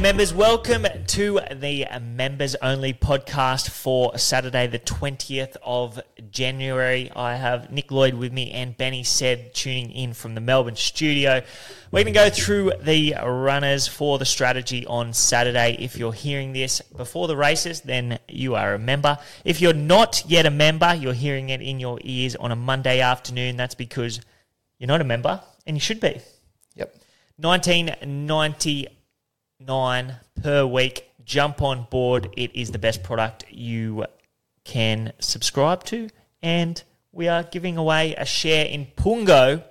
Members. Welcome to the members only podcast for Saturday, the 20th of January. I have Nick Lloyd with me and Benny Said tuning in from the Melbourne studio. We're going to go through the runners for the strategy on Saturday. If you're hearing this before the races, then you are a member. If you're not yet a member, you're hearing it in your ears on a Monday afternoon. That's because you're not a member and you should be. Yep. 1999 per week. Jump on board. It is the best product you can subscribe to. And we are giving away a share in Pungo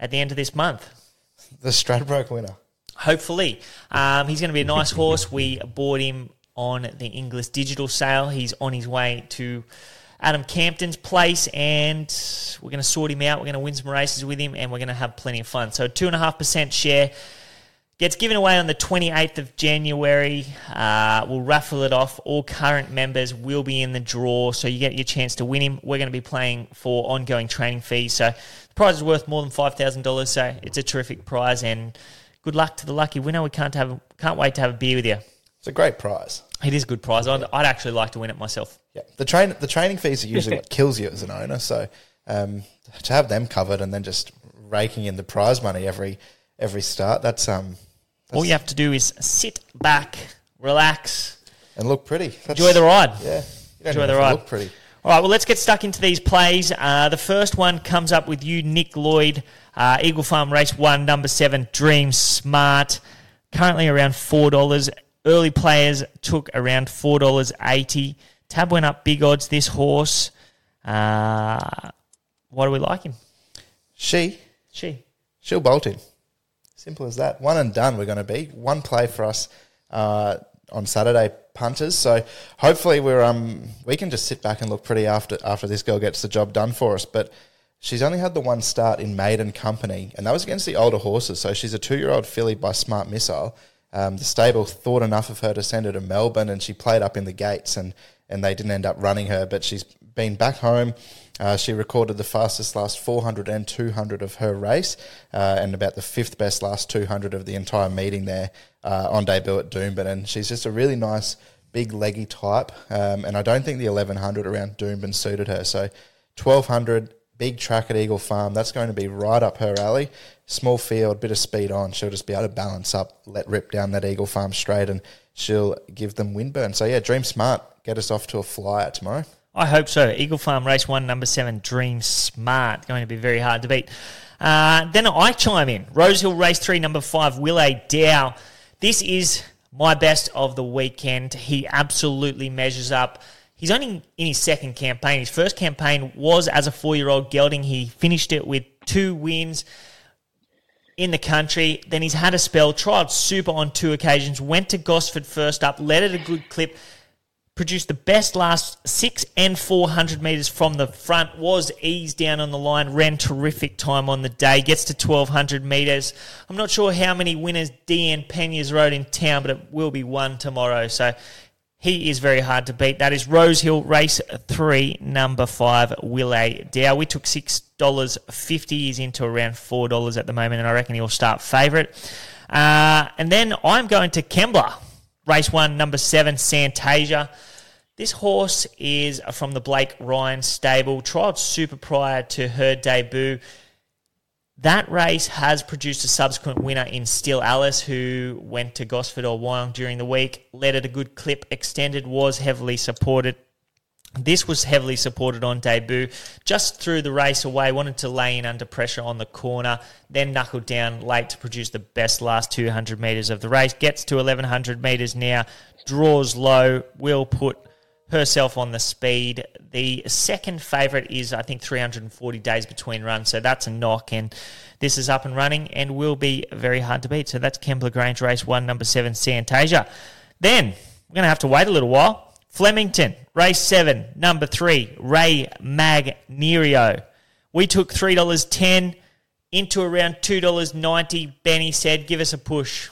at the end of this month. The Stradbroke winner. Hopefully. Um, he's going to be a nice horse. We bought him on the Inglis digital sale. He's on his way to Adam Campton's place, and we're going to sort him out. We're going to win some races with him, and we're going to have plenty of fun. So, 2.5% share gets given away on the 28th of January. Uh, we'll raffle it off. All current members will be in the draw, so you get your chance to win him. We're going to be playing for ongoing training fees. So, the prize is worth more than $5,000, so it's a terrific prize, and good luck to the lucky winner. We can't, have, can't wait to have a beer with you. It's a great prize. It is a good prize. I'd, I'd actually like to win it myself. Yeah. The train the training fees are usually what kills you as an owner. So um, to have them covered and then just raking in the prize money every every start, that's um that's, All you have to do is sit back, relax, and look pretty. That's, enjoy the ride. Yeah. Enjoy the ride. Look pretty. All right, well, let's get stuck into these plays. Uh, the first one comes up with you, Nick Lloyd, uh, Eagle Farm Race 1, number 7, Dream Smart. Currently around $4. Early players took around $4.80. Tab went up big odds this horse. Uh, why do we like him? She She. she'll bolt in. Simple as that. One and done. We're going to be one play for us uh, on Saturday punters. So hopefully we're um we can just sit back and look pretty after after this girl gets the job done for us. But she's only had the one start in maiden company, and that was against the older horses. So she's a two year old filly by Smart Missile. Um, the stable thought enough of her to send her to Melbourne, and she played up in the gates, and and they didn't end up running her. But she's been back home. Uh, she recorded the fastest last 400 and 200 of her race, uh, and about the fifth best last 200 of the entire meeting there uh, on debut at Doomben. And she's just a really nice, big, leggy type. Um, and I don't think the 1100 around Doomben suited her. So 1200, big track at Eagle Farm, that's going to be right up her alley. Small field, bit of speed on. She'll just be able to balance up, let rip down that Eagle Farm straight, and she'll give them windburn. So yeah, Dream Smart, get us off to a flyer tomorrow. I hope so. Eagle Farm Race 1, number 7, Dream Smart. Going to be very hard to beat. Uh, then I chime in. Rosehill Race 3, number 5, Willie Dow. This is my best of the weekend. He absolutely measures up. He's only in his second campaign. His first campaign was as a four year old gelding. He finished it with two wins in the country. Then he's had a spell, tried super on two occasions, went to Gosford first up, led at a good clip, produced the best last six and 400 metres from the front, was eased down on the line, ran terrific time on the day, gets to 1200 metres. I'm not sure how many winners Deanne Panya's rode in town, but it will be one tomorrow. So he is very hard to beat. That is Rosehill Race 3, number 5, Willie Dow. We took $6.50. He's into around $4 at the moment, and I reckon he'll start favourite. Uh, and then I'm going to Kembla. Race 1, number 7, Santasia. This horse is from the Blake Ryan stable. Trialled super prior to her debut. That race has produced a subsequent winner in Still Alice, who went to Gosford or Wyong during the week, led at a good clip, extended, was heavily supported. This was heavily supported on debut. Just threw the race away, wanted to lay in under pressure on the corner, then knuckled down late to produce the best last 200 metres of the race. Gets to 1100 metres now, draws low, will put herself on the speed. The second favourite is, I think, 340 days between runs, so that's a knock, and this is up and running and will be very hard to beat. So that's Kembla Grange Race 1, number 7, Santasia. Then, we're going to have to wait a little while. Flemington, Race 7, number 3, Ray Magnerio. We took $3.10 into around $2.90. Benny Said, give us a push.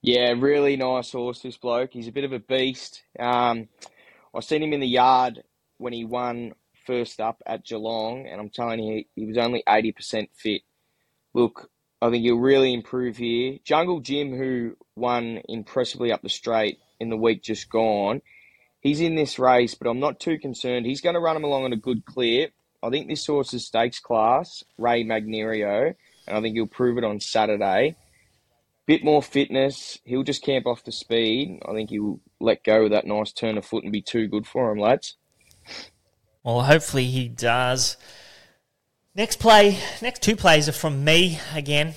Yeah, really nice horse, this bloke. He's a bit of a beast. Um, I seen him in the yard when he won first up at Geelong, and I'm telling you, he was only 80% fit. Look, I think he'll really improve here. Jungle Jim, who won impressively up the straight in the week just gone, he's in this race, but I'm not too concerned. He's going to run him along on a good clip. I think this horse is stakes class, Ray Magnerio, and I think he'll prove it on Saturday. Bit more fitness. He'll just camp off the speed. I think he'll let go with that nice turn of foot and be too good for him, lads. Well, hopefully he does. Next play, next two plays are from me again.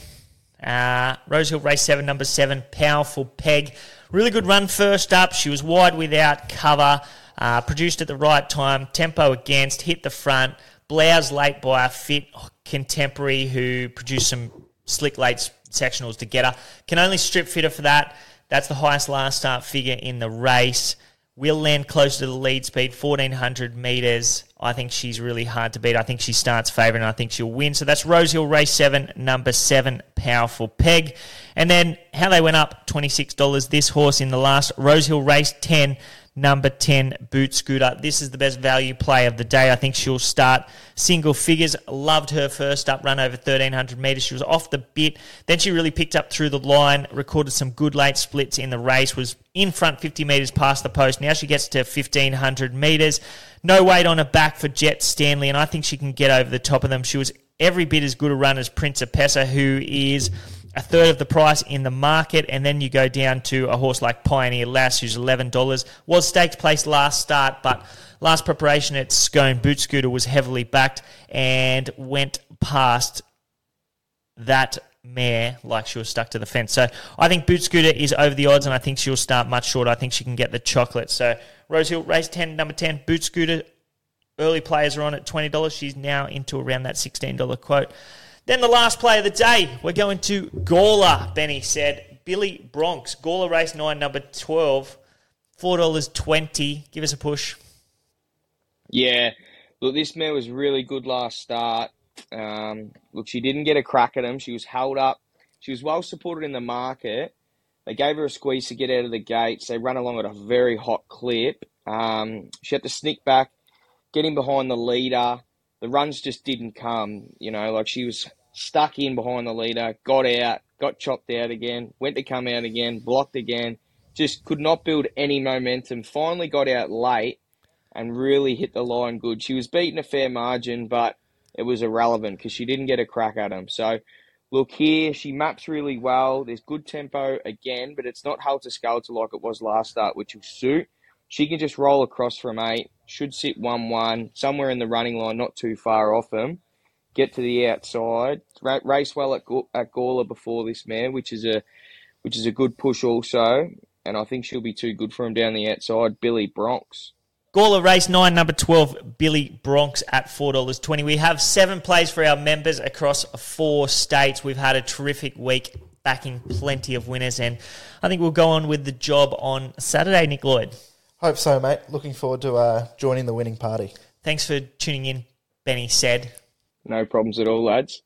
Uh, Rosehill Race 7, number 7, Powerful Peg. Really good run first up. She was wide without cover, uh, produced at the right time, tempo against, hit the front. Blouse late by a fit contemporary who produced some slick late sectionals to get her. Can only strip fitter for that. That's the highest last start figure in the race. Will land closer to the lead speed, 1400 metres. I think she's really hard to beat. I think she starts favourite and I think she'll win. So that's Rosehill Race 7, number 7, Powerful Peg. And then how they went up $26. This horse in the last Rosehill Race 10, number 10, Boot Scooter. This is the best value play of the day. I think she'll start single figures. Loved her first up run over 1,300 metres. She was off the bit. Then she really picked up through the line, recorded some good late splits in the race, was in front 50 metres past the post. Now she gets to 1,500 metres. No weight on her back for Jett Stanley, and I think she can get over the top of them. She was every bit as good a run as Principessa, who is a third of the price in the market, and then you go down to a horse like Pioneer Lass, who's eleven dollars. Was staked place last start, but last preparation at Scone Boot Scooter was heavily backed and went past that mare like she was stuck to the fence. So I think Boot Scooter is over the odds, and I think she'll start much shorter. I think she can get the chocolate. So Rosehill race ten, number ten, Boot Scooter. Early players are on at twenty dollars. She's now into around that sixteen dollar quote. Then the last play of the day, we're going to Gawler, Benny Said. Billy Bronx, Gawler race 9, number 12, $4.20. Give us a push. Yeah. Look, this mare was really good last start. Um, look, she didn't get a crack at him. She was held up. She was well supported in the market. They gave her a squeeze to get out of the gates. They ran along at a very hot clip. Um, she had to sneak back, getting behind the leader the runs just didn't come. You know, like she was stuck in behind the leader, got out, got chopped out again, went to come out again, blocked again, just could not build any momentum. Finally got out late and really hit the line good. She was beaten a fair margin, but it was irrelevant because she didn't get a crack at him. So, look here, she maps really well. There's good tempo again, but it's not helter skelter like it was last start, which will suit. She can just roll across from eight, should sit 1 1, somewhere in the running line, not too far off him. Get to the outside, race well at, at Gawler before this mare, which is a which is a good push also, and I think she'll be too good for him down the outside. Billy Bronx. Gawler race nine, number 12, Billy Bronx at $4.20. We have seven plays for our members across four states. We've had a terrific week, backing plenty of winners, and I think we'll go on with the job on Saturday, Nick Lloyd. Hope so, mate. Looking forward to uh, joining the winning party. Thanks for tuning in, Benny Said. No problems at all, lads.